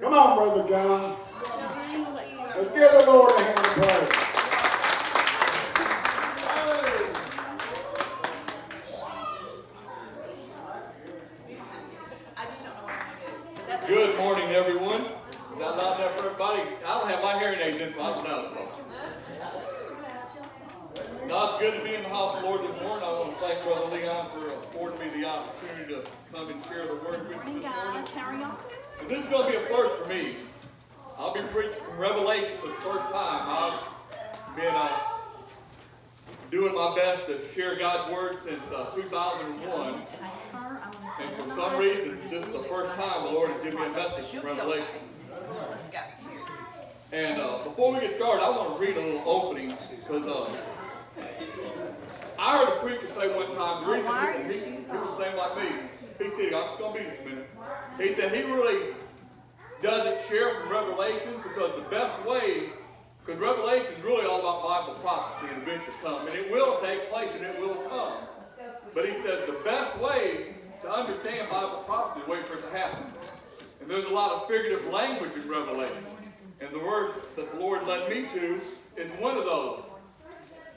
Come on, Brother John. Let's give the Lord a hand of praise. Good morning, everyone. Is that loud enough for everybody? I don't have my hearing aids in, so I don't know. God's good to be in the house of the Lord this morning. I want to thank Brother Leon for affording me the opportunity to come and share the word with you Morning, this morning. guys. How are y'all? And this is going to be a first for me. I'll be preaching from Revelation for the first time. I've been uh, to share God's word since uh, 2001. Take her. I'm gonna And for some reason, this is the first time the Lord has given me a message from. Revelation. Let's go. And uh, before we get started, I want to read a little opening because uh, I heard a preacher say one time, the reason he, he, he was saying like me, he said, I'm just going to be this a minute. He said he really doesn't share from Revelation because the best way, because Revelation is really all about Bible prophecy and events to come, and it will take place and it will come. But he said the best way to understand Bible prophecy is wait for it to happen. And there's a lot of figurative language in Revelation. And the verse that the Lord led me to is one of those.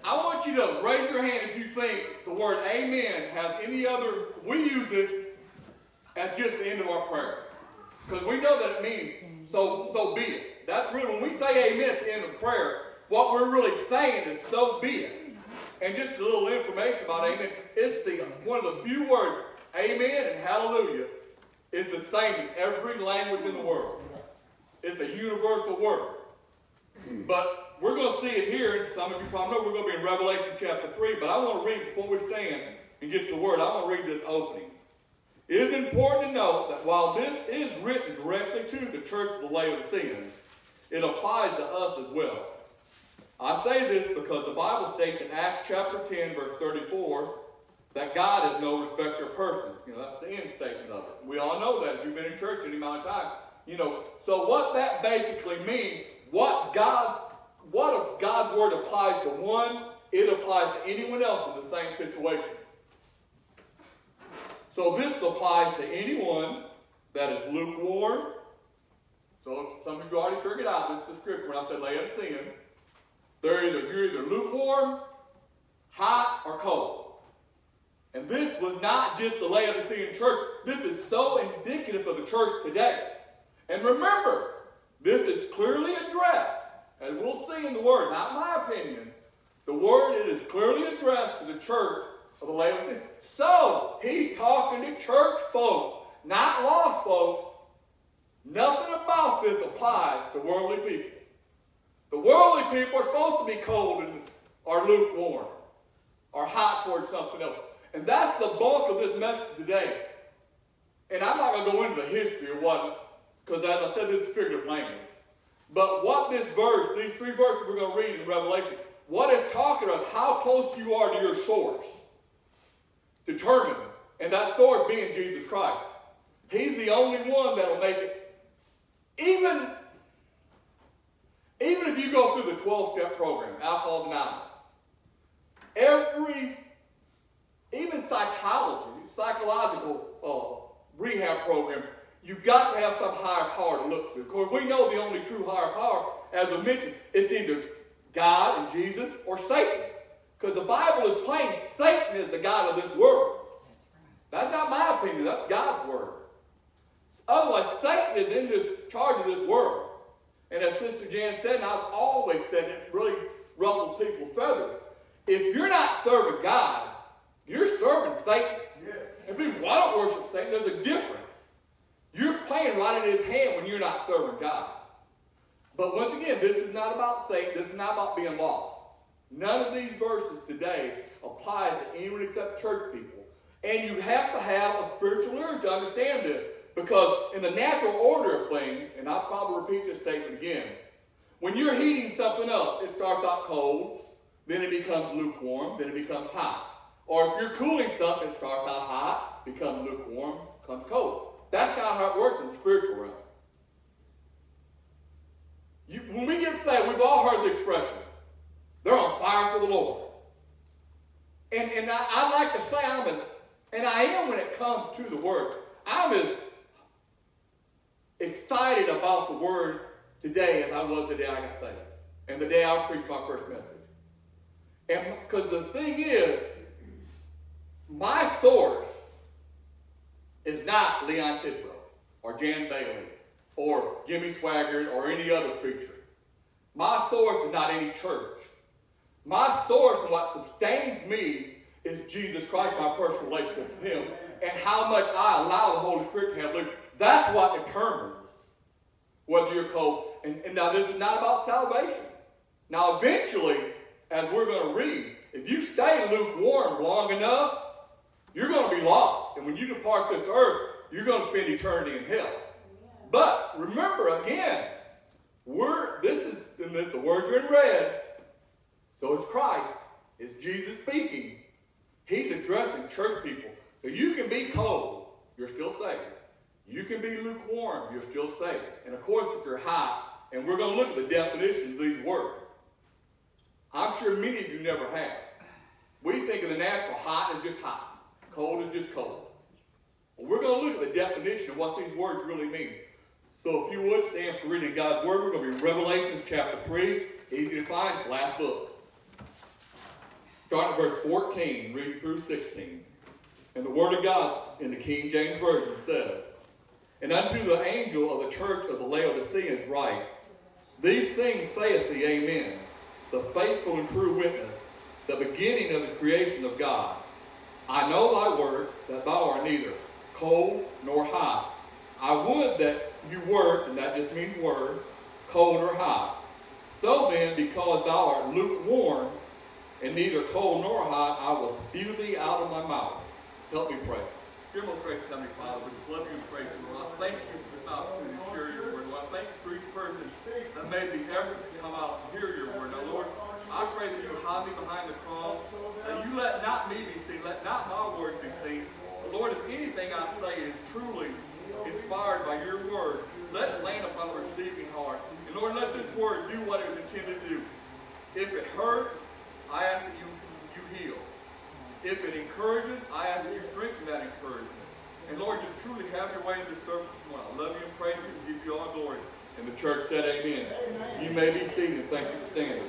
I want you to raise your hand if you think the word amen has any other, we use it at just the end of our prayer. Because we know that it means so so be it. That's really when we say amen at the end of prayer, what we're really saying is so be it. And just a little information about amen. It's the one of the few words, amen and hallelujah, is the same in every language in the world. It's a universal word. But we're going to see it here, and some of you probably know we're going to be in Revelation chapter 3, but I want to read before we stand and get to the word, I want to read this opening. It is important to note that while this is written directly to the church of the Laodiceans, it applies to us as well. I say this because the Bible states in Acts chapter 10, verse 34, that God is no respecter of persons. You know, that's the end statement of it. We all know that if you've been in church any amount of time. You know, so what that basically means, what God, what God's word applies to one, it applies to anyone else in the same situation. So this applies to anyone that is lukewarm. So some of you already figured out this is the scripture when I said Laodicean. They're either you're either lukewarm, hot, or cold. And this was not just the Laodicean church. This is so indicative of the church today. And remember, this is clearly addressed, and we'll see in the word, not my opinion. The word it is clearly addressed to the church of the Laodicean. So he's talking to church folks, not lost folks. Nothing about this applies to worldly people. The worldly people are supposed to be cold and are lukewarm, or hot towards something else. And that's the bulk of this message today. And I'm not going to go into the history of what, because as I said, this is figurative language. But what this verse, these three verses we're going to read in Revelation, what it's talking about, how close you are to your source. Determined. And that source being Jesus Christ. He's the only one that will make it. Even, even if you go through the 12-step program, Alcohol Anonymous, every, even psychology, psychological uh, rehab program, you've got to have some higher power to look to. Of course, we know the only true higher power, as we mentioned, it's either God and Jesus or Satan. Because the Bible is plain, Satan is the God of this world. That's not my opinion, that's God's word. Otherwise, Satan is in this charge of this world. And as Sister Jan said, and I've always said it, really ruffles people's feathers. If you're not serving God, you're serving Satan. And people, well, I don't worship Satan. There's a difference. You're playing right in his hand when you're not serving God. But once again, this is not about Satan. This is not about being lost. None of these verses today apply to anyone except church people. And you have to have a spiritual ear to understand this. Because in the natural order of things, and I'll probably repeat this statement again, when you're heating something up, it starts out cold, then it becomes lukewarm, then it becomes hot. Or if you're cooling something, it starts out hot, becomes lukewarm, becomes cold. That's how it works in the spiritual realm. You, when we get saved, we've all heard the expression, they're on fire for the Lord. And, and I, I like to say I'm as, and I am when it comes to the word, I'm as excited about the word today as I was the day I got saved and the day I preached my first message. And because the thing is, my source is not Leon Tidwell or Jan Bailey or Jimmy Swaggart or any other preacher. My source is not any church. My source and what sustains me is Jesus Christ, my personal relationship with Him, and how much I allow the Holy Spirit to have lived. That's what determines whether you're cold. And, and now this is not about salvation. Now eventually, as we're going to read, if you stay lukewarm long enough, you're going to be lost. And when you depart this earth, you're going to spend eternity in hell. But remember again, we're this is the, the words are in red. So it's Christ. It's Jesus speaking. He's addressing church people. So you can be cold, you're still saved. You can be lukewarm, you're still saved. And of course, if you're hot, and we're going to look at the definition of these words. I'm sure many of you never have. We think of the natural hot as just hot, cold is just cold. Well, we're going to look at the definition of what these words really mean. So if you would stand for reading God's Word, we're going to be in Revelations chapter 3, easy to find, last book. Starting at verse 14, reading through 16. And the Word of God in the King James Version says, And unto the angel of the church of the Laodiceans write, These things saith the Amen, the faithful and true witness, the beginning of the creation of God. I know thy word, that thou art neither cold nor hot. I would that you were, and that just means word, cold or hot. So then, because thou art lukewarm, and neither cold nor hot, I will spew thee out of my mouth. Help me pray. Dear most gracious Heavenly Father, we love you and praise you, Lord. I thank you for this opportunity to share your word, Lord. I thank you for each person that made the effort to come out and hear your word. Now, Lord, I pray that you hide me behind the cross, that you let not me be seen, let not my words be seen. But Lord, if anything I say is truly inspired by your word, let it land upon a receiving heart. And Lord, let this word do what it was intended to do. If it hurts, I ask that you. If it encourages, I ask you strengthen that encouragement. And Lord, just truly have your way in this service morning. I love you and praise you and give you all glory. And the church said amen. amen. You may be seated. Thank you for standing.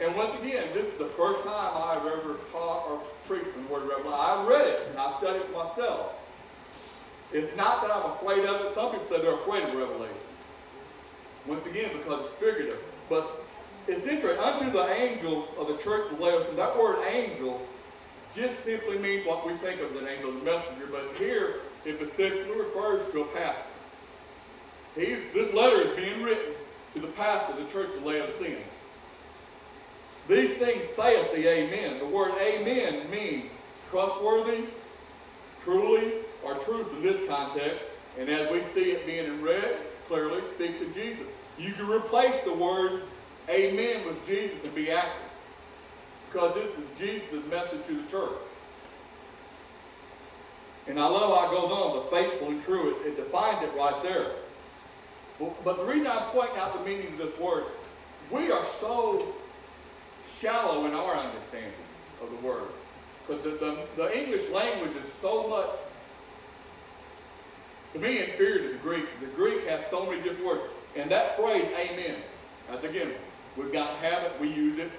And once again, this is the first time I've ever taught or preached the word of Revelation. I read it and I studied it myself. It's not that I'm afraid of it. Some people say they're afraid of Revelation. Once again, because it's figurative. But it's interesting. Unto the angel of the church of Laodicea, that word angel just simply means what we think of as an angel, the messenger. But here, it specifically refers to a pastor. He, this letter is being written to the pastor of the church of Laodicea. These things saith the Amen. The word Amen means trustworthy, truly, or truth in this context. And as we see it being in red, clearly speaks to Jesus. You can replace the word Amen with Jesus and be accurate. Because this is Jesus' message to the church. And I love how it goes on, the faithful and true. It, it defines it right there. But, but the reason I'm pointing out the meaning of this word, we are so shallow in our understanding of the word. Because the, the, the, English language is so much, to me, inferior to the Greek. The Greek has so many different words. And that phrase, amen, that's again, we've got to have it, we use it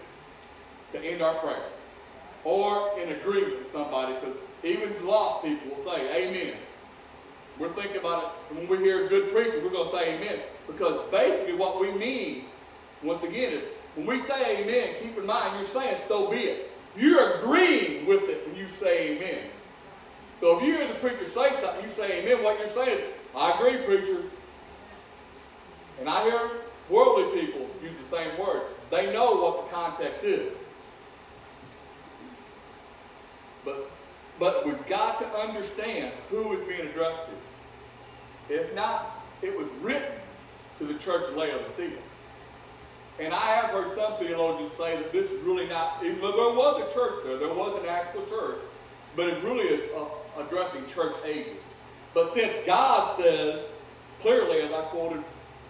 to end our prayer. Or in agreement with somebody, because even lost people will say, amen. We're thinking about it, when we hear a good preacher, we're going to say amen. Because basically what we mean, once again, is when we say amen, keep in mind, you're saying so be it. You're agreeing with it when you say amen. So if you hear the preacher say something, you say amen, what you're saying is, I agree, preacher. And I hear worldly people use the same word. They know what the context is. But, but we've got to understand who is being addressed to. If not, it was written to the church of Laodicea. And I have heard some theologians say that this is really not, even though there was a church there, there was an actual church, but it really is uh, addressing church ages. But since God says, clearly, as I quoted,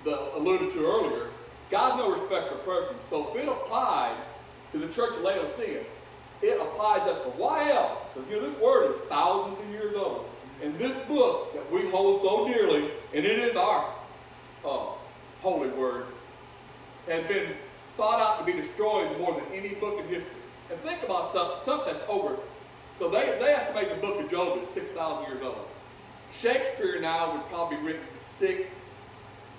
the, alluded to earlier, God's no respecter of persons. So if it applied to the church of Laodicea, it applies us to why else? Because you know, this word is thousands of years old. And this book that we hold so dearly and it is our uh, holy word, has been sought out to be destroyed more than any book in history. And think about stuff, stuff that's over. So they, they estimate the book of Job is 6,000 years old. Shakespeare now would probably written six,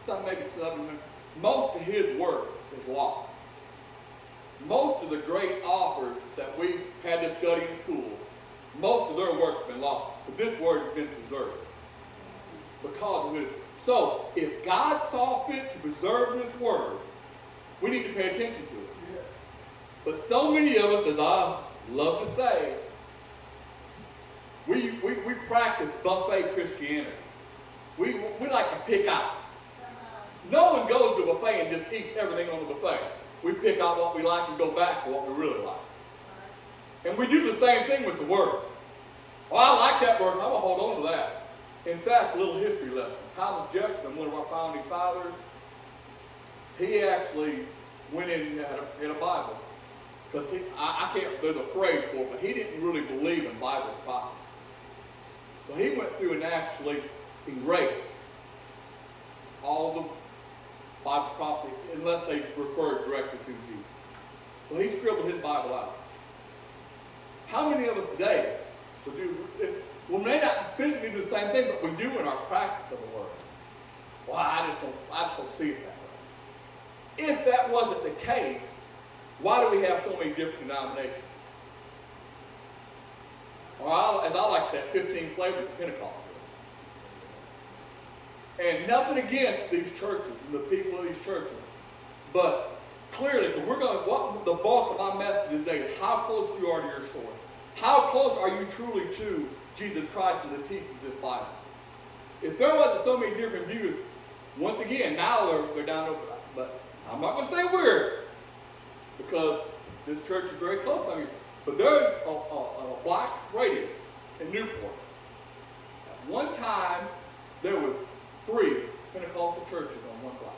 some maybe seven. Most of his work is lost. Most of the great authors that we had to study in school, most of their work's been lost. But this word has been preserved because of it. So, if God saw fit to preserve this word, we need to pay attention to it. But so many of us, as I love to say, we, we, we practice buffet Christianity. We, we like to pick out. No one goes to a buffet and just eats everything on the buffet. We pick out what we like and go back to what we really like. And we do the same thing with the word. Oh, I like that word, I'm going to hold on to that. In fact, a little history lesson. Thomas Jefferson, one of our founding fathers, he actually went in and had a, had a Bible. Because I, I can't, there's a phrase for it, but he didn't really believe in Bible prophecy. So he went through and actually erased all the Bible prophecy unless they referred directly to Jesus. So he scribbled his Bible out. How many of us today would do, we may not physically do the same thing, but we do in our practice of the word. Well, I just don't, I just don't see it that way. If that wasn't the case, why do we have so many different denominations? Or as I like to say, 15 flavors of Pentecost. And nothing against these churches and the people of these churches. But clearly, we're going to, what the bulk of my message today is how close you are to your source. How close are you truly to Jesus Christ and the teachings of this Bible? If there wasn't so many different views, once again, now they're, they're down over. But I'm not going to say we're, because this church is very close. I mean, but there's a, a, a black radius in Newport. At one time, there was three Pentecostal churches on one block.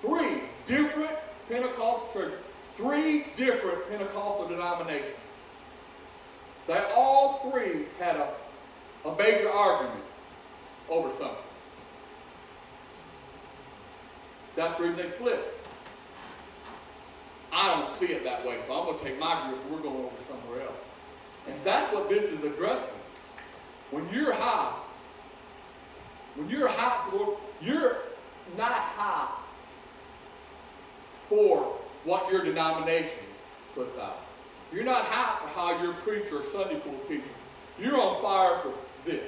Three different Pentecostal churches, three different Pentecostal denominations. They all three had a, a major argument over something. That's the reason they split. I don't see it that way, so I'm going to take my group we're going over somewhere else. And that's what this is addressing. When you're high, when you're high for, you're not high for what your denomination puts out. You're not high for how your preacher or Sunday school teacher. You're on fire for this.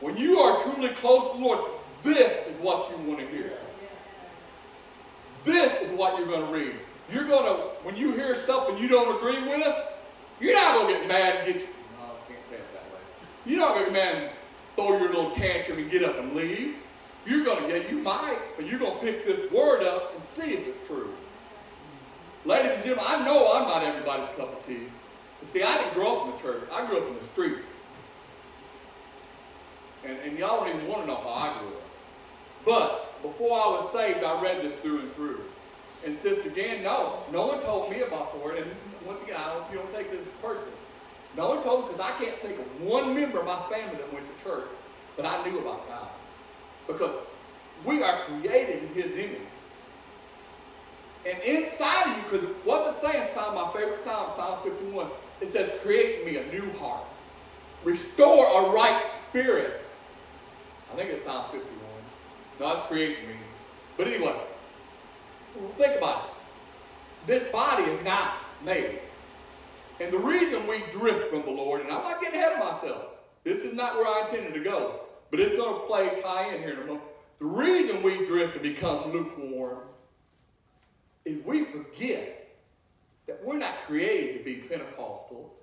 When you are truly close to the Lord, this is what you want to hear. This is what you're going to read. You're going to, when you hear something you don't agree with, you're not going to get mad and get, you, no, I can't say it that way. You're not going to get mad and throw your little tantrum and get up and leave. You're going to get, you might, but you're going to pick this word up and see if it's true. Ladies and gentlemen, I know I'm not everybody's cup of tea. But see, I didn't grow up in the church. I grew up in the street. And, and y'all don't even want to know how I grew up. But before I was saved, I read this through and through. And Sister Jan, no, no one told me about the word. And once again, I don't, you don't take this personally. No one told because I can't think of one member of my family that went to church but I knew about God. Because we are created in His image. And inside of you, because what's it saying, Psalm, my favorite Psalm, Psalm 51, it says, create me a new heart. Restore a right spirit. I think it's Psalm 51. No, it's creating me. But anyway, think about it. This body is not made. And the reason we drift from the Lord, and I'm not getting ahead of myself. This is not where I intended to go. But it's going to play tie in here in a moment. The reason we drift and become lukewarm is we forget that we're not created to be Pentecostal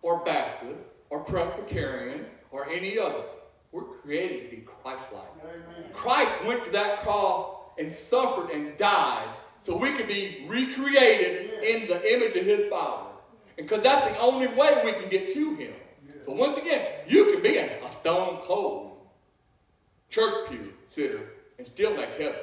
or Baptist or Presbyterian or any other. We're created to be Christ-like. Christ went to that cross and suffered and died so we can be recreated in the image of his Father. And because that's the only way we can get to him. So once again, you can be a, a stone cold church pew sitter and still make heaven.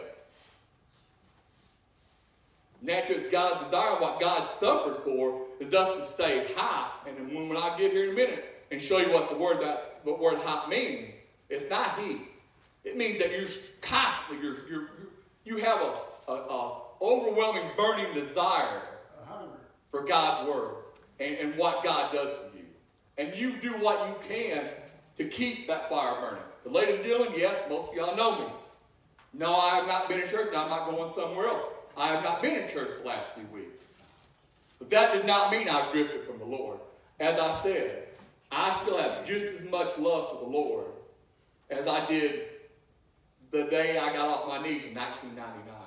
Naturally, God's desire, what God suffered for, is us to stay high. And then when, when I get here in a minute, and show you what the word that what word hot means. It's not heat. It means that you're constantly you're, you're, you have a, a, a overwhelming burning desire for God's word and, and what God does for you. And you do what you can to keep that fire burning. But ladies and gentlemen, yes, most of y'all know me. No, I have not been in church, and I'm not going somewhere else. I have not been in church the last few weeks. But that did not mean I drifted from the Lord. As I said, I still have just as much love for the Lord as I did the day I got off my knees in 1999.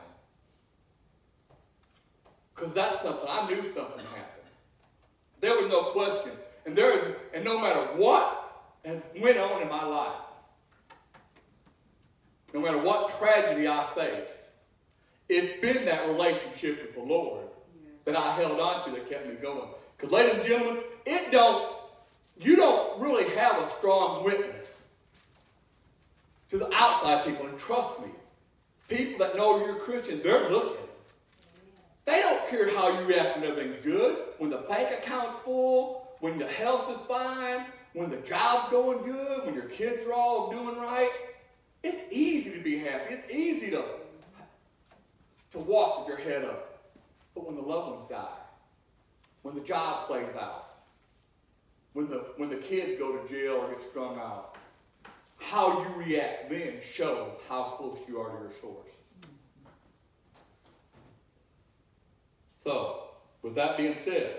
Because that's something, I knew something happened. There was no question. And there, and no matter what went on in my life, no matter what tragedy I faced, it's been that relationship with the Lord that I held on to that kept me going. Because, ladies and gentlemen, it don't, you don't really have a strong witness to the outside people. And trust me, people that know you're Christian, they're looking. They don't care how you react when everything's good, when the bank account's full, when your health is fine, when the job's going good, when your kids are all doing right. It's easy to be happy. It's easy to, to walk with your head up. But when the loved ones die, when the job plays out, when the, when the kids go to jail or get strung out, how you react then shows how close you are to your source. So, with that being said,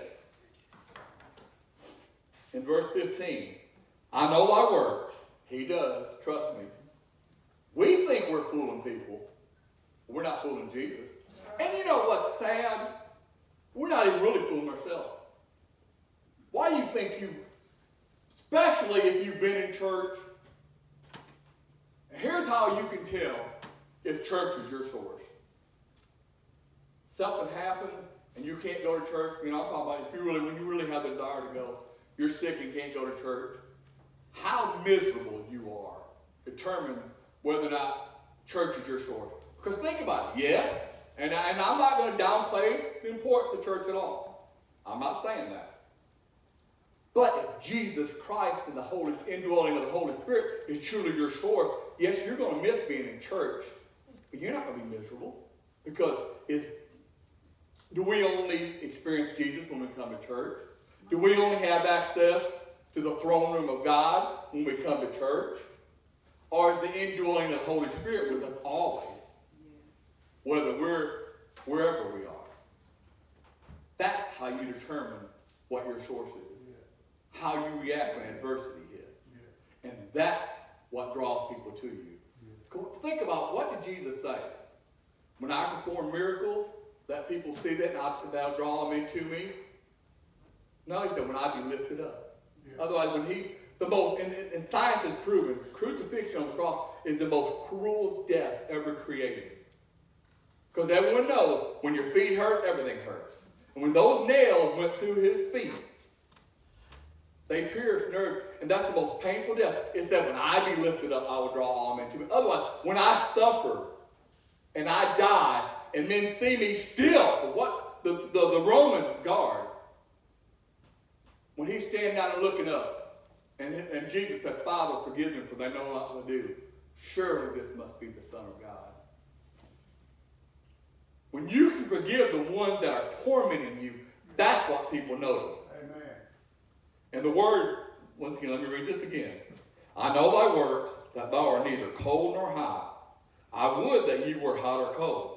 in verse 15, I know my works. He does, trust me. We think we're fooling people. We're not fooling Jesus. And you know what's sad? We're not even really fooling ourselves. Why do you think you, especially if you've been in church, here's how you can tell if church is your source. Something happened and you can't go to church. You know, I'm talking about if you really, when you really have the desire to go, you're sick and can't go to church. How miserable you are determines whether or not church is your source. Because think about it, yeah, and, I, and I'm not going to downplay the importance of church at all. I'm not saying that. But if Jesus Christ and the Holy indwelling of the Holy Spirit is truly your source, yes, you're going to miss being in church, but you're not going to be miserable because is do we only experience Jesus when we come to church? Do we only have access to the throne room of God when we come to church? Or is the indwelling of the Holy Spirit with us always? Whether we're wherever we are. That's how you determine what your source is. How you react when adversity hits. And that's what draws people to you. Think about what did Jesus say? When I perform miracles, that people see that and I, that'll draw them into me. No, he said, when I be lifted up. Yeah. Otherwise, when he, the most, and, and, science has proven, crucifixion on the cross is the most cruel death ever created. Because everyone knows when your feet hurt, everything hurts. And when those nails went through his feet, they pierced nerves, and that's the most painful death. It said, when I be lifted up, I will draw all men to me. Otherwise, when I suffer and I die, and men see me still, what the, the, the Roman guard, when he's standing down and looking up, and, and Jesus said, Father, forgive them, for they know not what to do. Surely this must be the Son of God. When you can forgive the ones that are tormenting you, that's what people notice. Amen. And the word, once again, let me read this again. I know thy works, that thou art neither cold nor hot. I would that you were hot or cold.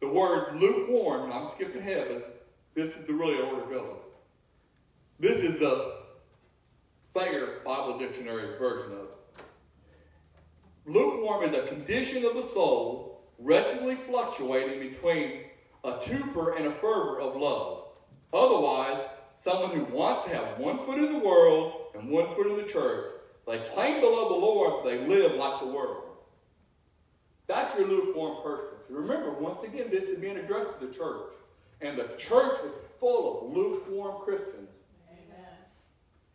The word lukewarm, I'm skipping ahead, but this is the really order goes. This is the Thayer Bible Dictionary version of it. Lukewarm is a condition of the soul wretchedly fluctuating between a torpor and a fervor of love. Otherwise, someone who wants to have one foot in the world and one foot in the church. They claim to love the Lord, but they live like the world. That's your lukewarm person. Remember, once again, this is being addressed to the church. And the church is full of lukewarm Christians. Amen.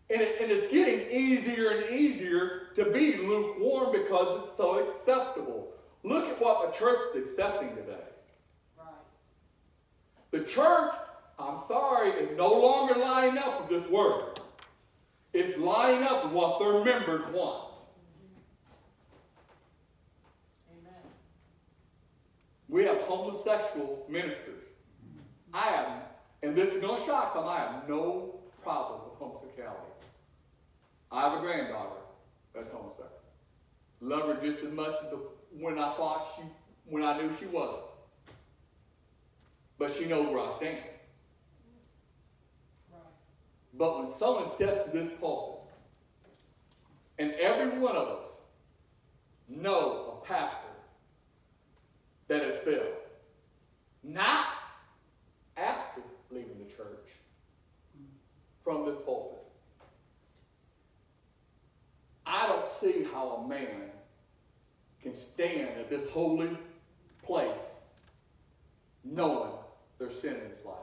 And, it, and it's getting easier and easier to be lukewarm because it's so acceptable. Look at what the church is accepting today. Right. The church, I'm sorry, is no longer lining up with this word. It's lining up with what their members want. We have homosexual ministers. I have, and this is going to shock some, I have no problem with homosexuality. I have a granddaughter that's homosexual. Love her just as much as the, when I thought she, when I knew she wasn't. But she knows where I stand. But when someone steps to this pulpit, and every one of us know a pastor that has failed, not after leaving the church from this pulpit, I don't see how a man can stand at this holy place knowing there's sin in his life.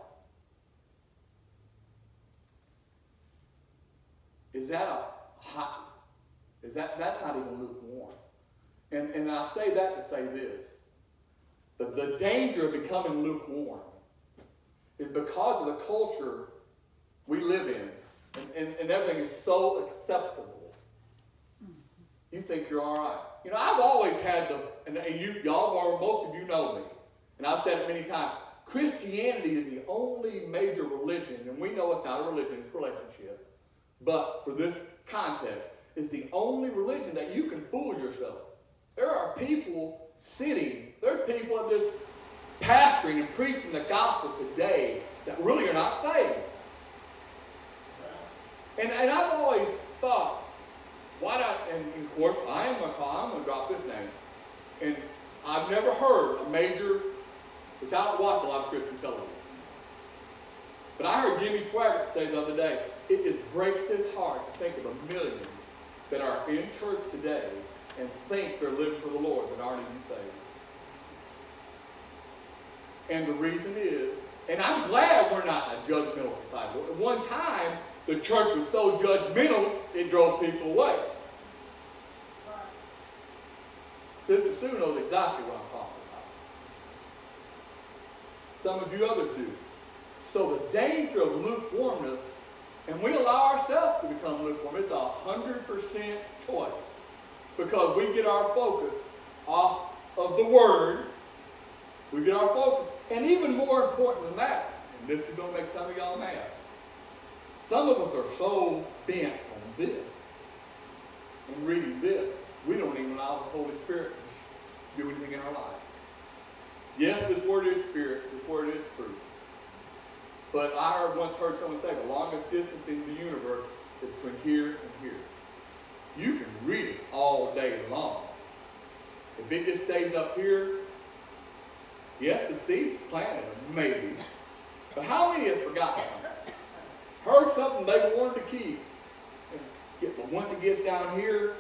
Is that a hot? Is that that's not even lukewarm? And and I say that to say this. The, the danger of becoming lukewarm is because of the culture we live in, and, and, and everything is so acceptable. You think you're all right. You know, I've always had the, and, and you, y'all are, most of you know me, and I've said it many times. Christianity is the only major religion, and we know it's not a religion, it's a relationship. But for this context, is the only religion that you can fool yourself. There are people sitting, there are people at this pastoring and preaching the gospel today that really are not saved. And, and I've always thought, why not, and of course, I am call, I'm going to drop this name. And I've never heard a major, which I don't watch a lot of Christian television. But I heard Jimmy Swaggart say the other day, it just breaks his heart to think of a million that are in church today and think they're living for the Lord that aren't even saved. And the reason is, and I'm glad we're not a judgmental society. At one time, the church was so judgmental, it drove people away. Sister Sue knows exactly what I'm talking about. Some of you others do. So the danger of lukewarmness, and we allow ourselves to become lukewarm, it's a hundred percent choice. Because we get our focus off of the Word. We get our focus. And even more important than that, and this is going to make some of y'all mad. Some of us are so bent on this and reading this, we don't even allow the Holy Spirit to do anything in our life. Yes, this word is spirit, this word is truth. But I once heard someone say the longest distance in the universe is between here and here. You can read it all day long. If it just stays up here, yes, the seed planted, maybe. But how many have forgotten? Heard something they wanted to keep. But once it gets down here,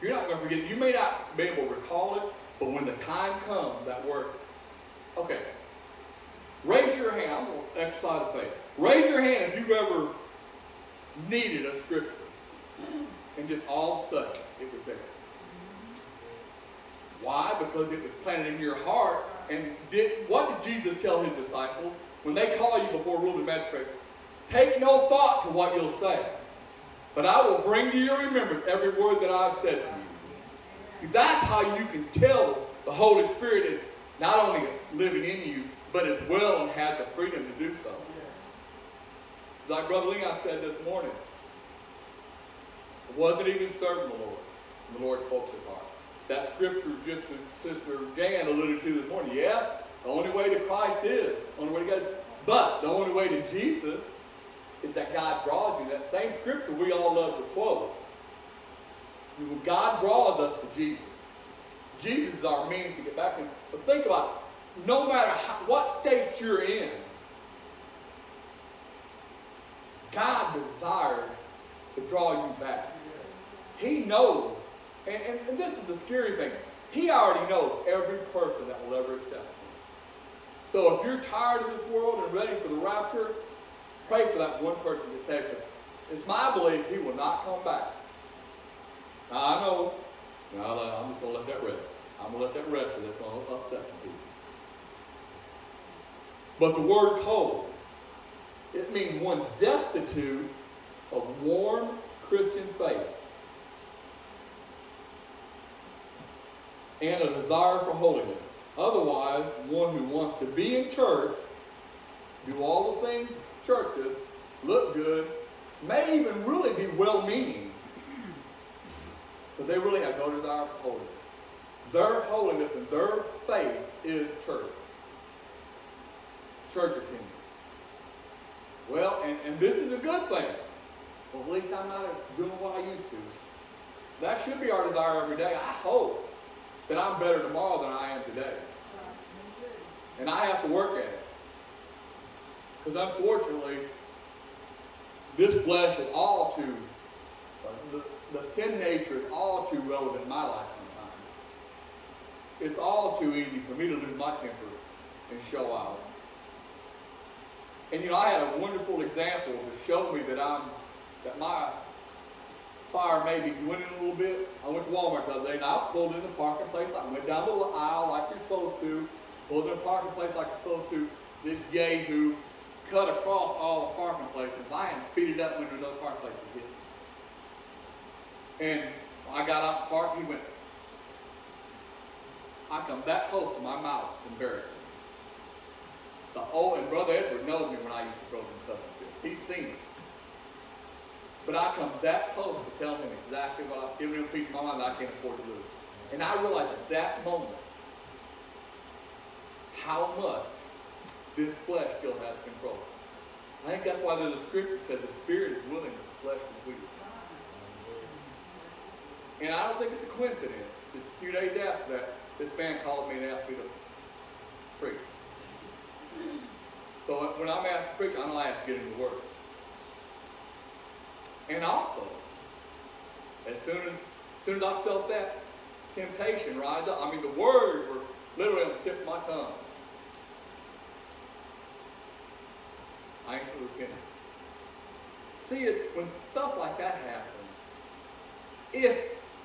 you're not going to forget. You may not be able to recall it, but when the time comes, that word. Okay. Raise your hand. To exercise of faith. Raise your hand if you've ever needed a scripture. And just all of a sudden, it was there. Why? Because it was planted in your heart. And did what did Jesus tell his disciples? When they call you before ruling magistrate, take no thought to what you'll say. But I will bring to your remembrance every word that I've said to you. That's how you can tell the Holy Spirit is not only living in you, but as well and has the freedom to do so. Like Brother Leon said this morning, it wasn't even serving the Lord. And the Lord spoke his heart. That scripture just as Sister Jan alluded to this morning. Yeah, the only way to Christ is, the only way to God is, but the only way to Jesus is that God draws you. That same scripture we all love to quote. God draws us to Jesus. Jesus is our means to get back in. But think about it. No matter how, what state you're in, God desires to draw you back. He knows. And, and, and this is the scary thing. He already knows every person that will ever accept him. So if you're tired of this world and ready for the rapture, pray for that one person to say, it's my belief he will not come back. Now, I know, now, I'm just going to let that rest. I'm going to let that rest because it's going to upset some people. But the word cold, it means one destitute of warm Christian faith and a desire for holiness. Otherwise, one who wants to be in church, do all the things churches, look good, may even really be well-meaning, but they really have no desire for holiness. Their holiness and their faith is church. Church attendance. Well, and, and this is a good thing. Well, at least I'm not doing what I used to. That should be our desire every day. I hope that I'm better tomorrow than I am today. And I have to work at it. Because unfortunately, this flesh is all too, the, the sin nature is all too relevant in my life sometimes. It's all too easy for me to lose my temper and show out. And you know, I had a wonderful example to show me that I'm, that my fire may be dwindling a little bit. I went to Walmart the other day and I pulled in the parking place. I went down the aisle like you're supposed to, pulled in the parking place like you're supposed to. This who cut across all the parking places. I am speeded up there's other parking places. And I got out the park, he went, I come that close to my mouth, embarrassing. The old, and Brother Edward knows me when I used to throw some stuff. He's seen it. But I come that close to telling him exactly what given him a piece of my mind that I can't afford to lose. And I realized at that moment how much this flesh still has control. I think that's why a scripture that says the spirit is willing, but the flesh is weak. And I don't think it's a coincidence. Just a few days after that, this man called me and asked me to preach. So when I'm asked to preach, I'm I have to get into the Word. And also, as soon as, as soon as I felt that temptation rise up, I mean, the words were literally on the tip of my tongue. I ain't repented. See, it, when stuff like that happens, if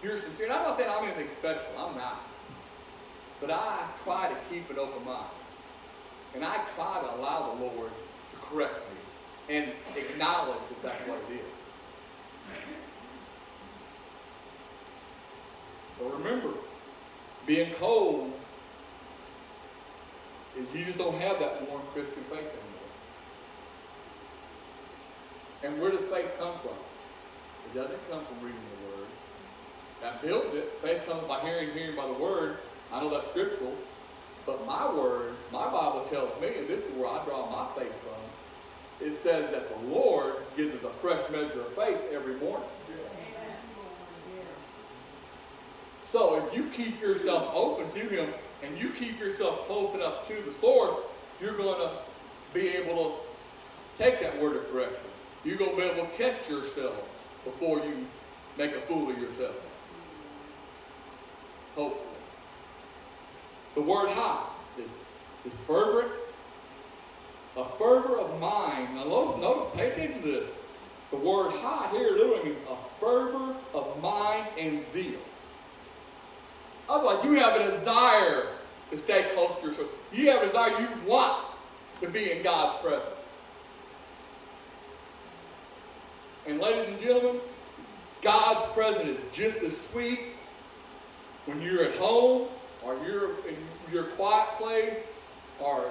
you're sincere, and I'm not saying I'm anything special, I'm not. But I try to keep an open mind. And I try to allow the Lord to correct me and acknowledge that that's what it is. So remember, being cold is you just don't have that warm Christian faith anymore. And where does faith come from? It doesn't come from reading the Word. That builds it. Faith comes by hearing, hearing by the Word. I know that's scriptural. But my Word, my Bible tells me, and this is where I draw my faith from, it says that the Lord gives us a fresh measure of faith every morning. So if you keep yourself open to Him and you keep yourself close enough to the source, you're going to be able to take that word of correction. You're going to be able to catch yourself before you make a fool of yourself. Hopefully. The word high is, is fervent, a fervor of mind. Now, notice, pay attention to this. The word high here literally means a fervor of mind and zeal. Otherwise, you have a desire to stay close to yourself. You have a desire, you want to be in God's presence. And ladies and gentlemen, God's presence is just as sweet when you're at home or you're in your quiet place or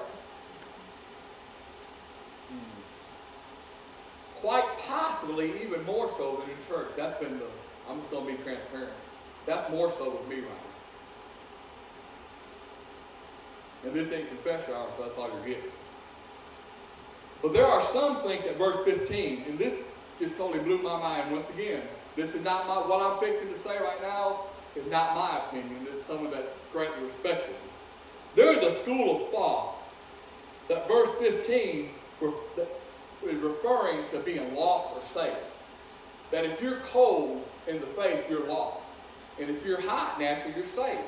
quite possibly even more so than in church. That's been the, I'm just going to be transparent. That's more so with me right now. And this ain't confession hour, so that's all you're getting. But there are some think that verse 15, and this just totally blew my mind once again. This is not my, what I'm fixing to say right now is not my opinion. It's someone that's greatly respected. There is a school of thought that verse 15 is referring to being lost or saved. That if you're cold in the faith, you're lost. And if you're hot naturally, you're saved.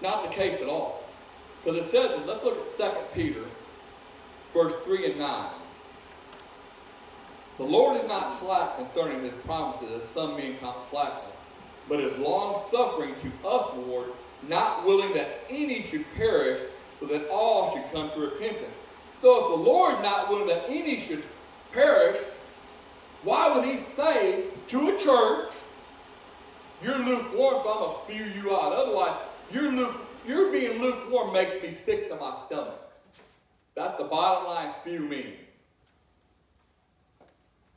Not the case at all. Because it says, let's look at 2 Peter, verse 3 and 9. The Lord is not slack concerning his promises, as some men count slackness, but is long suffering to us, Lord, not willing that any should perish, but that all should come to repentance. So if the Lord not willing that any should perish, Why would he say to a church, you're lukewarm, so I'm to spew you out? Otherwise, you're, luke, you're being lukewarm makes me sick to my stomach. That's the bottom line spew means.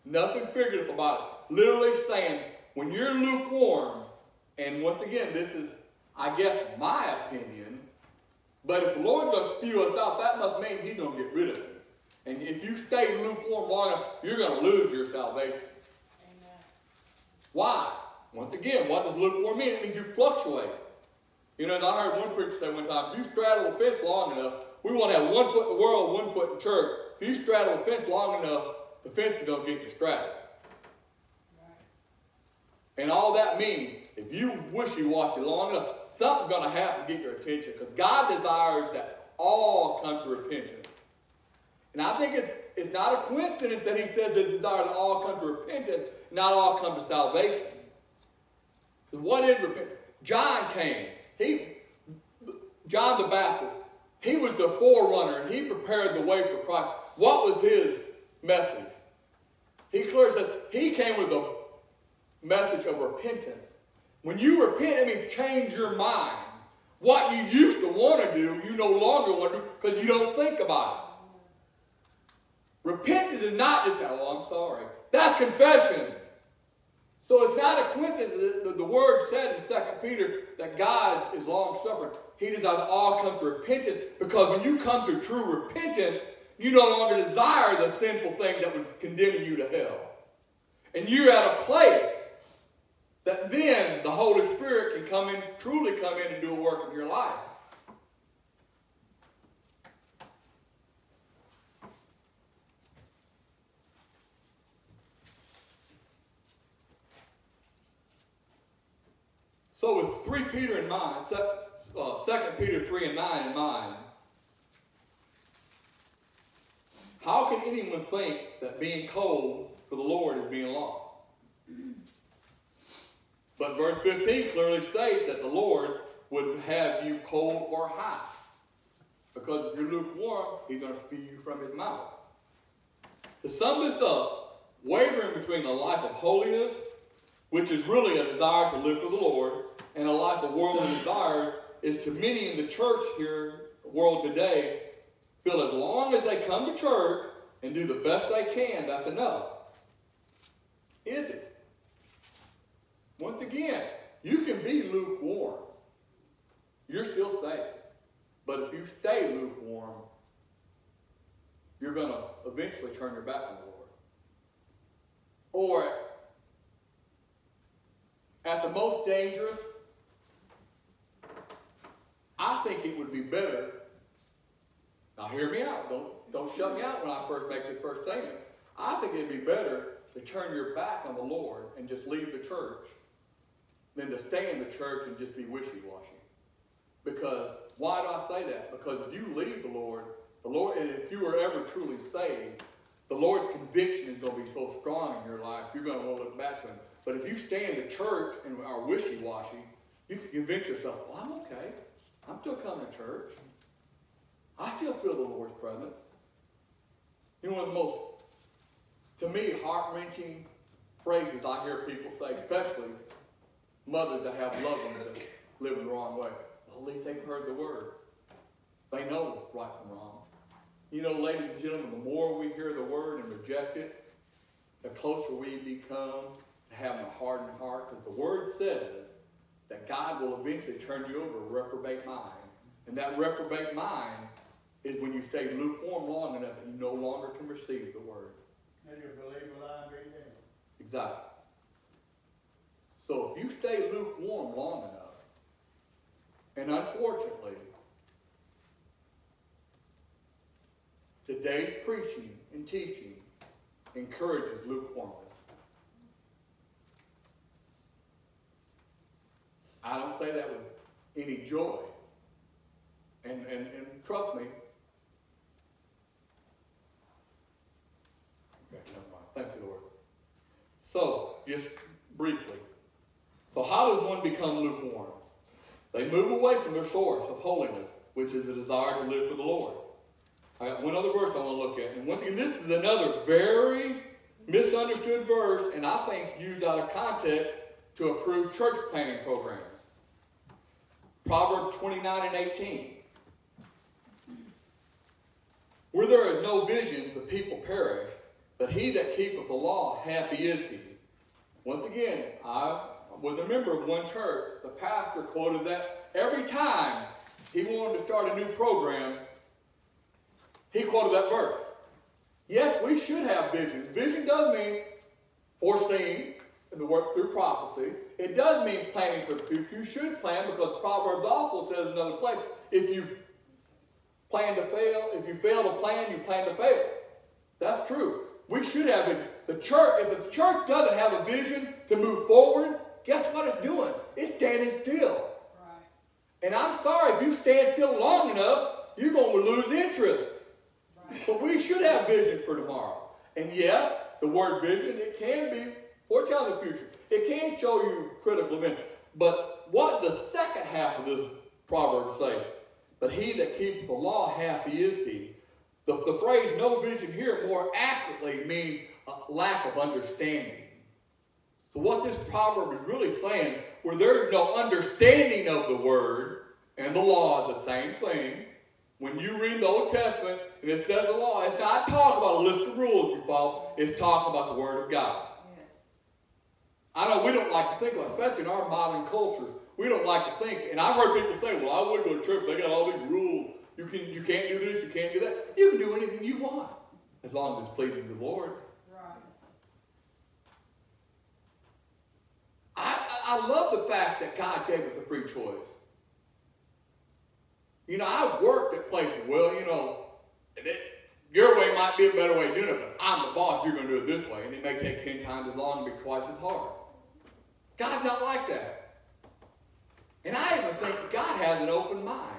Nothing figurative about it. Literally saying, when you're lukewarm, and once again, this is, I guess, my opinion, but if the Lord to spew us out, that must mean He's going to get rid of it. And if you stay lukewarm long enough, you're going to lose your salvation. Amen. Why? Once again, what does lukewarm mean? It means you fluctuate. You know, I heard one preacher say one time, if you straddle the fence long enough, we want to have one foot in the world, one foot in church. If you straddle the fence long enough, the fence is going to get you straddled. And all that means, if you wish you wishy-washy long enough, something's going to happen to get your attention. Because God desires that all come to repentance. And I think it's, it's not a coincidence that he says the desire to all come to repentance, not all come to salvation. What is repentance? John came. He, John the Baptist, he was the forerunner and he prepared the way for Christ. What was his message? He clearly says he came with a message of repentance. When you repent, it means change your mind. What you used to want to do, you no longer want to do because you don't think about it. Repentance is not just, that, oh, I'm sorry. That's confession. So it's not a coincidence that the word said in 2 Peter that God is long suffering. He desires all come to repentance because when you come to true repentance, you no longer desire the sinful things that would condemn you to hell. And you're at a place that then the Holy Spirit can come in, truly come in and do a work in your life. So with 3 Peter in mind, uh, 2 Peter 3 and 9 in mind, how can anyone think that being cold for the Lord is being lost? But verse 15 clearly states that the Lord would have you cold or hot. Because if you're lukewarm, he's going to spew you from his mouth. To sum this up, wavering between a life of holiness, which is really a desire to live for the Lord, and a life of worldly desires, is to many in the church here, the world today, feel as long as they come to church and do the best they can, that's enough. Is it? Once again, you can be lukewarm. You're still safe. But if you stay lukewarm, you're going to eventually turn your back on the Lord. Or, at the most dangerous, I think it would be better. Now, hear me out. Don't, don't shut me out when I first make this first statement. I think it'd be better to turn your back on the Lord and just leave the church than to stay in the church and just be wishy-washy. Because, why do I say that? Because if you leave the Lord, the Lord, and if you are ever truly saved, the Lord's conviction is going to be so strong in your life, you're going to want to look back to Him. But if you stay in the church and are wishy-washy, you can convince yourself, well, I'm okay. I'm still coming to church. I still feel the Lord's presence. You know, one of the most, to me, heart-wrenching phrases I hear people say, especially mothers that have loved ones that live in the wrong way. Well, at least they've heard the word. They know right from wrong. You know, ladies and gentlemen, the more we hear the word and reject it, the closer we become to having a hardened heart. Because the word says that God will eventually turn you over a reprobate mind. And that reprobate mind is when you stay lukewarm long enough and you no longer can receive the word. And you believe what reading. Exactly. So if you stay lukewarm long enough, and unfortunately, today's preaching and teaching encourages lukewarmness. I don't say that with any joy. And, and, and trust me. Thank you, Lord. So, just briefly, so how does one become lukewarm? They move away from their source of holiness, which is the desire to live for the Lord. I got one other verse I want to look at. And once again, this is another very, misunderstood verse, and I think used out of context to approve church planning programs. Proverbs 29 and 18. Where there is no vision, the people perish, but he that keepeth the law, happy is he. Once again, I was a member of one church. The pastor quoted that every time he wanted to start a new program, he quoted that verse. Yes, we should have vision. Vision does mean foreseeing and the work through prophecy. It does mean planning for the future. You should plan because Proverbs also says another place, if you plan to fail, if you fail to plan, you plan to fail. That's true. We should have it. The church, if the church doesn't have a vision to move forward, guess what it's doing? It's standing still. Right. And I'm sorry, if you stand still long enough, you're going to lose interest. Right. But we should have vision for tomorrow. And yet, the word vision, it can be foretelling the future. It can show you critical events. But what the second half of this proverb say? But he that keeps the law, happy is he. The, the phrase no vision here more accurately means a lack of understanding. So what this proverb is really saying, where there is no understanding of the word and the law is the same thing. When you read the Old Testament and it says the law, it's not talking about a list of rules you follow. It's talking about the word of God. Yes. I know we don't like to think about, especially in our modern culture, we don't like to think. And I've heard people say, "Well, I would go to church. but They got all these rules. You can, you can't do this. You can't do that. You can do anything you want as long as it's pleasing to the Lord." Right. I, I I love the fact that God gave us a free choice. You know, I've worked at places, well, you know, it, your way might be a better way of doing it, but I'm the boss, you're going to do it this way. And it may take 10 times as long and be twice as hard. God's not like that. And I even think God has an open mind.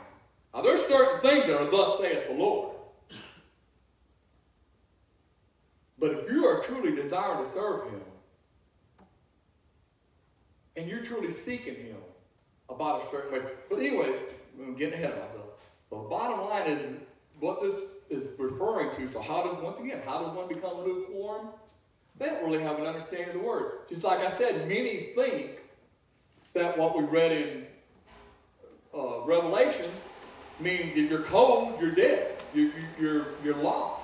Now, there's certain things that are thus saith the Lord. But if you are truly desiring to serve Him, and you're truly seeking Him about a certain way. But anyway, I'm getting ahead of myself. The bottom line is what this is referring to. So how does once again, how does one become lukewarm? They don't really have an understanding of the word. Just like I said, many think that what we read in uh, Revelation means if you're cold, you're dead. You, you, you're you're lost.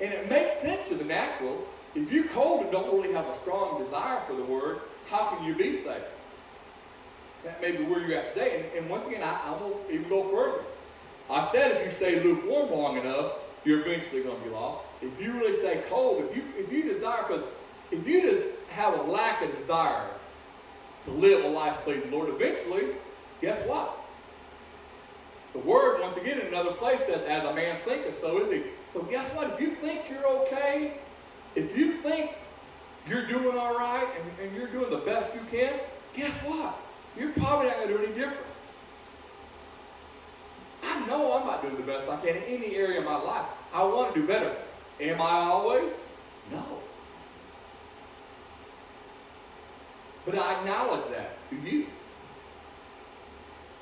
And it makes sense to the natural. If you're cold and don't really have a strong desire for the word, how can you be saved? That may be where you're at today. And, and once again, I, I will even go further. I said if you stay lukewarm long enough, you're eventually going to be lost. If you really stay cold, if you if you desire, because if you just have a lack of desire to live a life pleasing Lord, eventually, guess what? The word, once again, in another place says, as a man thinketh, so is he. So guess what? If you think you're okay, if you think you're doing all right and, and you're doing the best you can, guess what? You're probably not going to do any different. I know I'm not doing the best I can in any area of my life. I want to do better. Am I always? No. But I acknowledge that. Do you?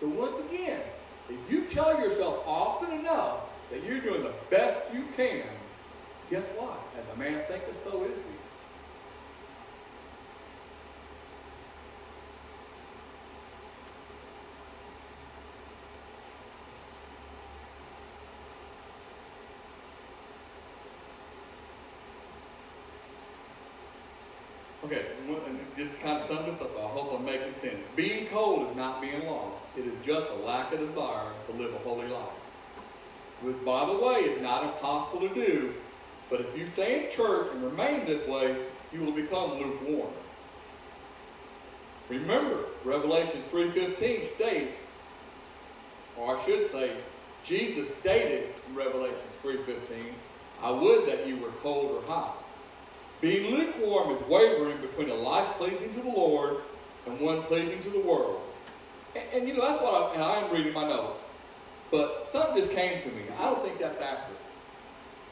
So once again, if you tell yourself often enough that you're doing the best you can, guess what? As a man thinketh, so is he. Okay, and what- and just to kind of sum this up, I hope I'm making sense. Being cold is not being lost. It is just a lack of desire to live a holy life. Which, by the way, is not impossible to do, but if you stay in church and remain this way, you will become lukewarm. Remember, Revelation 3.15 states, or I should say, Jesus stated in Revelation 3.15, I would that you were cold or hot. Being lukewarm is wavering between a life pleasing to the Lord and one pleasing to the world. And, and you know, that's what I, and I am reading my notes. But something just came to me. I don't think that's accurate.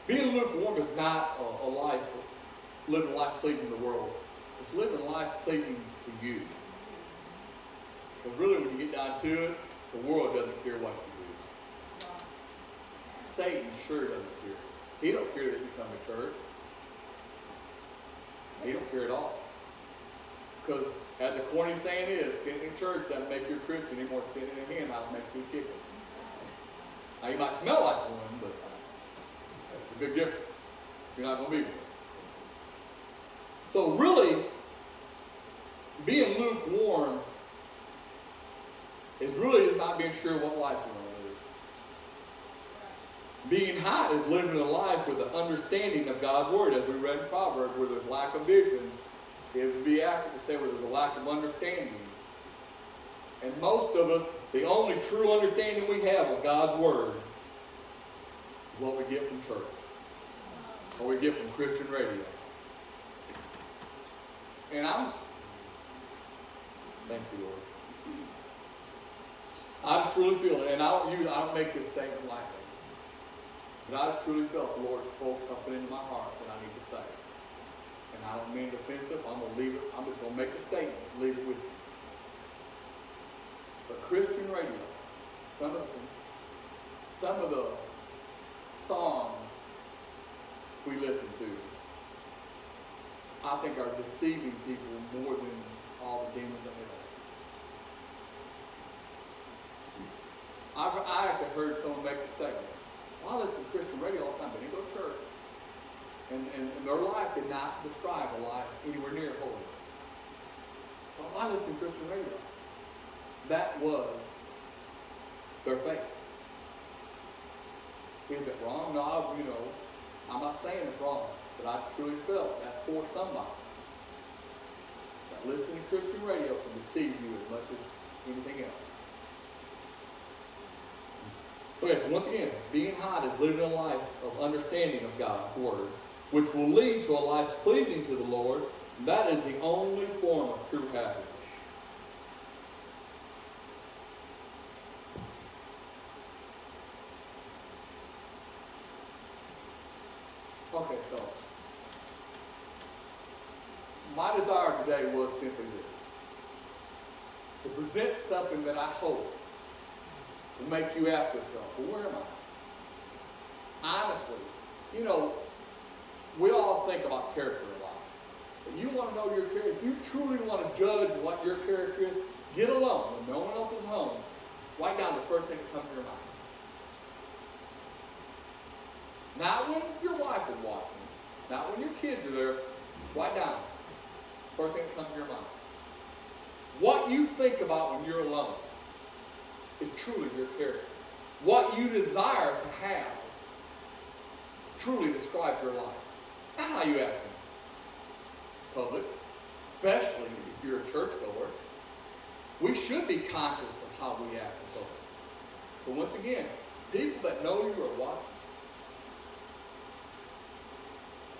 Being lukewarm is not a, a life, living life pleasing the world. It's living life pleasing to you. But really, when you get down to it, the world doesn't care what you do. Satan sure doesn't care. He don't care that you come to church. He don't care at all. Because as the corny saying is, sitting in church doesn't make you a Christian anymore. Sitting in hen house makes you a chicken. Now you might smell like one, but that's a big difference. You're not going to be one. So really, being lukewarm is really not being sure what life you're going to live. Being hot is living a life with an understanding of God's word, as we read in Proverbs, where there's lack of vision, it would be accurate to say where there's a lack of understanding. And most of us, the only true understanding we have of God's word is what we get from church, or we get from Christian radio. And I'm, thank you, Lord. I truly feel it, and I don't use, I don't make this statement lightly. But I just truly felt the Lord spoke something into my heart that I need to say. And I don't mean it offensive, I'm gonna leave it, I'm just gonna make a statement, leave it with you. But Christian radio, some of them, some of the songs we listen to, I think are deceiving people more than all the demons of hell. I've, I actually heard someone make a statement. Well, I listen to Christian radio all the time, but they go to church. And, and, their life did not describe a life anywhere near holy. Well, I listen to Christian radio. That was their faith. Is it wrong? No, you know, I'm not saying it's wrong, but I truly felt that for somebody. That listening to Christian radio can deceive you as much as anything else. Okay, once again, being hot is living a life of understanding of God's Word, which will lead to a life pleasing to the Lord. And that is the only form of true happiness. Okay, so my desire today was simply this to present something that I hope will make you ask yourself, well, where am I? Honestly, you know, we all think about character a lot. But you want to know your character, if you truly want to judge what your character is, get alone when no one else is home. Write down the first thing that comes to your mind. Not when your wife is watching, not when your kids are there. Write down first thing that comes to your mind. What you think about when you're alone is truly your character. What you desire to have truly describes your life. How you act in public, especially if you're a churchgoer. We should be conscious of how we act in public. But once again, people that know you are watching.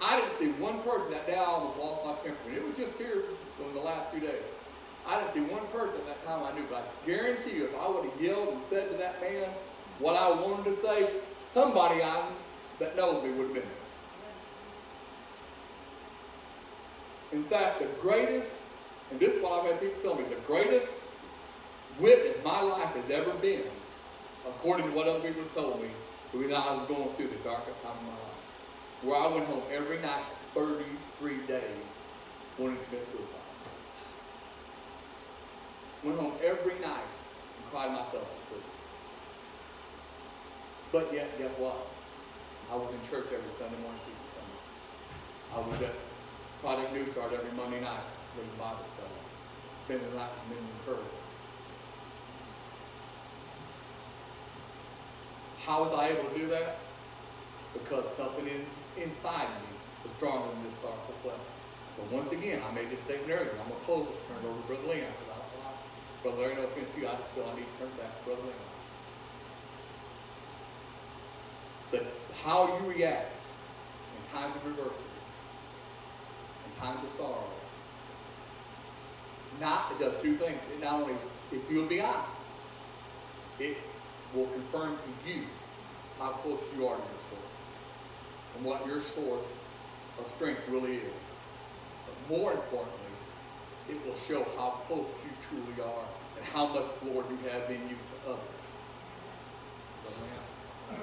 I didn't see one person that day I almost lost my temper. And it was just here in the last few days. I didn't see one person at that time I knew, but I guarantee you, if I would have yelled and said to that man what I wanted to say, somebody I, that knows me would have been there. In fact, the greatest, and this is what I've had people tell me, the greatest witness my life has ever been, according to what other people told me, when I was going through the darkest time of my life, where I went home every night, 33 days, wanting to commit suicide. Went home every night and cried myself to sleep. But yet, guess what? I was in church every Sunday morning. I was at Project New Start every Monday night, reading Bible study. The night with men church. How was I able to do that? Because something in, inside me was stronger than this sorrowful flesh. So once again, I made this statement earlier. I'm going to close this, turn it over to Brother Leon. Brother Larry, no offense to you, I just feel I need to turn it back to Brother Leon. That how you react in times of in times of sorrow, not, it does two things. It not only, if you'll be honest, it will confirm to you how close you are to your source and what your source of strength really is. But more importantly, it will show how close you truly are and how much Lord you have in you to others. Man,